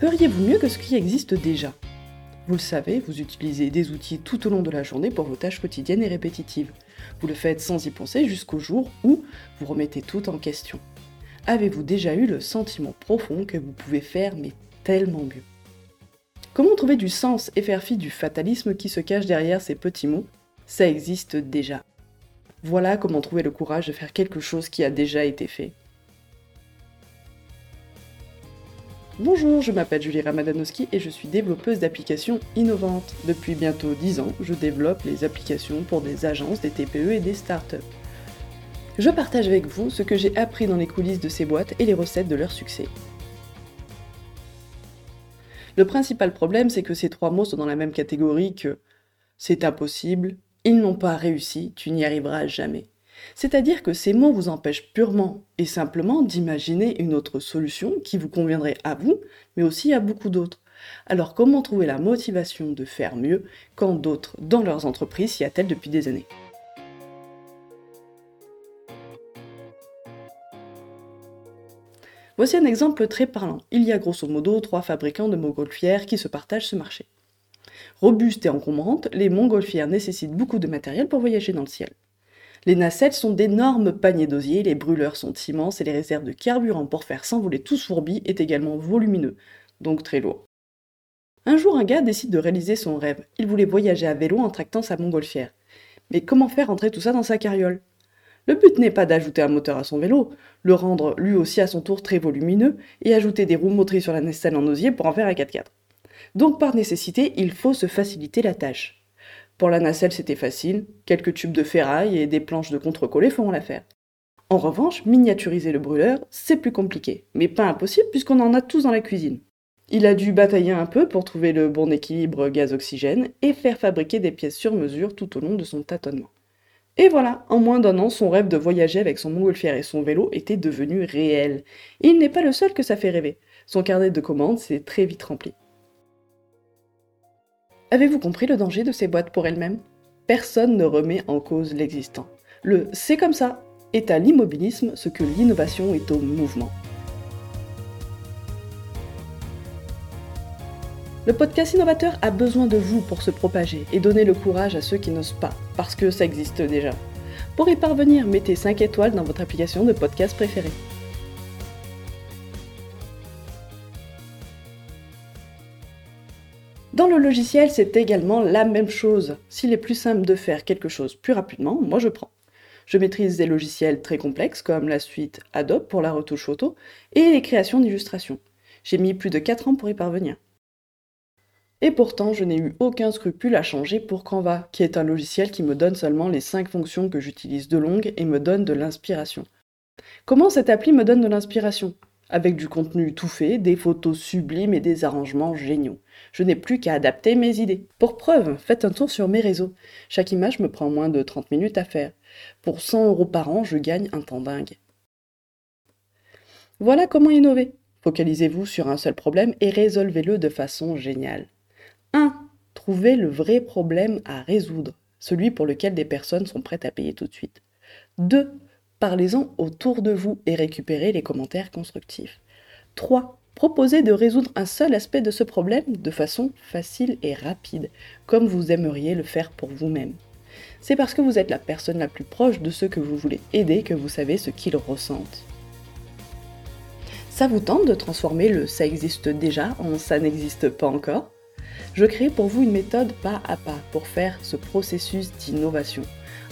Feriez-vous mieux que ce qui existe déjà? Vous le savez, vous utilisez des outils tout au long de la journée pour vos tâches quotidiennes et répétitives. Vous le faites sans y penser jusqu'au jour où vous remettez tout en question. Avez-vous déjà eu le sentiment profond que vous pouvez faire mais tellement mieux? Comment trouver du sens et faire fi du fatalisme qui se cache derrière ces petits mots? Ça existe déjà. Voilà comment trouver le courage de faire quelque chose qui a déjà été fait. Bonjour, je m'appelle Julie Ramadanowski et je suis développeuse d'applications innovantes. Depuis bientôt 10 ans, je développe les applications pour des agences, des TPE et des startups. Je partage avec vous ce que j'ai appris dans les coulisses de ces boîtes et les recettes de leur succès. Le principal problème, c'est que ces trois mots sont dans la même catégorie que c'est impossible, ils n'ont pas réussi, tu n'y arriveras jamais. C'est-à-dire que ces mots vous empêchent purement et simplement d'imaginer une autre solution qui vous conviendrait à vous, mais aussi à beaucoup d'autres. Alors comment trouver la motivation de faire mieux quand d'autres, dans leurs entreprises, s'y attellent depuis des années? Voici un exemple très parlant. Il y a grosso modo trois fabricants de montgolfières qui se partagent ce marché. Robustes et encombrantes, les montgolfières nécessitent beaucoup de matériel pour voyager dans le ciel. Les nacelles sont d'énormes paniers d'osier, les brûleurs sont immenses et les réserves de carburant pour faire s'envoler tout fourbi est également volumineux, donc très lourd. Un jour, un gars décide de réaliser son rêve. Il voulait voyager à vélo en tractant sa montgolfière. Mais comment faire entrer tout ça dans sa carriole? Le but n'est pas d'ajouter un moteur à son vélo, le rendre lui aussi à son tour très volumineux et ajouter des roues motrices sur la nacelle en osier pour en faire un 4x4. Donc par nécessité, il faut se faciliter la tâche. Pour la nacelle, c'était facile, quelques tubes de ferraille et des planches de contre-collés feront l'affaire. En revanche, miniaturiser le brûleur, c'est plus compliqué, mais pas impossible puisqu'on en a tous dans la cuisine. Il a dû batailler un peu pour trouver le bon équilibre gaz-oxygène et faire fabriquer des pièces sur mesure tout au long de son tâtonnement. Et voilà, en moins d'un an, son rêve de voyager avec son montgolfière et son vélo était devenu réel. Il n'est pas le seul que ça fait rêver. Son carnet de commandes s'est très vite rempli. Avez-vous compris le danger de ces boîtes pour elles-mêmes? Personne ne remet en cause l'existant. Le c'est comme ça est à l'immobilisme ce que l'innovation est au mouvement. Le podcast innovateur a besoin de vous pour se propager et donner le courage à ceux qui n'osent pas, parce que ça existe déjà. Pour y parvenir, mettez 5 étoiles dans votre application de podcast préférée. Dans le logiciel, c'est également la même chose. S'il est plus simple de faire quelque chose plus rapidement, moi je prends. Je maîtrise des logiciels très complexes comme la suite Adobe pour la retouche photo et les créations d'illustrations. J'ai mis plus de 4 ans pour y parvenir. Et pourtant, je n'ai eu aucun scrupule à changer pour Canva, qui est un logiciel qui me donne seulement les 5 fonctions que j'utilise de longue et me donne de l'inspiration. Comment cette appli me donne de l'inspiration? Avec du contenu tout fait, des photos sublimes et des arrangements géniaux. Je n'ai plus qu'à adapter mes idées. Pour preuve, faites un tour sur mes réseaux. Chaque image me prend moins de 30 minutes à faire. Pour 100 euros par an, je gagne un temps dingue. Voilà comment innover. Focalisez-vous sur un seul problème et résolvez-le de façon géniale. 1. Trouvez le vrai problème à résoudre, celui pour lequel des personnes sont prêtes à payer tout de suite. 2. Parlez-en autour de vous et récupérez les commentaires constructifs. 3. Proposez de résoudre un seul aspect de ce problème de façon facile et rapide, comme vous aimeriez le faire pour vous-même. C'est parce que vous êtes la personne la plus proche de ceux que vous voulez aider que vous savez ce qu'ils ressentent. Ça vous tente de transformer le ça existe déjà en ça n'existe pas encore je crée pour vous une méthode pas à pas pour faire ce processus d'innovation.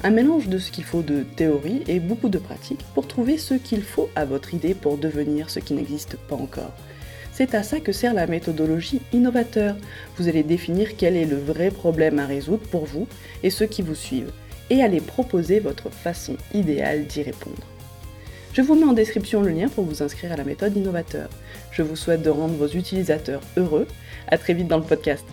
Un mélange de ce qu'il faut de théorie et beaucoup de pratique pour trouver ce qu'il faut à votre idée pour devenir ce qui n'existe pas encore. C'est à ça que sert la méthodologie innovateur. Vous allez définir quel est le vrai problème à résoudre pour vous et ceux qui vous suivent, et allez proposer votre façon idéale d'y répondre. Je vous mets en description le lien pour vous inscrire à la méthode innovateur. Je vous souhaite de rendre vos utilisateurs heureux. À très vite dans le podcast.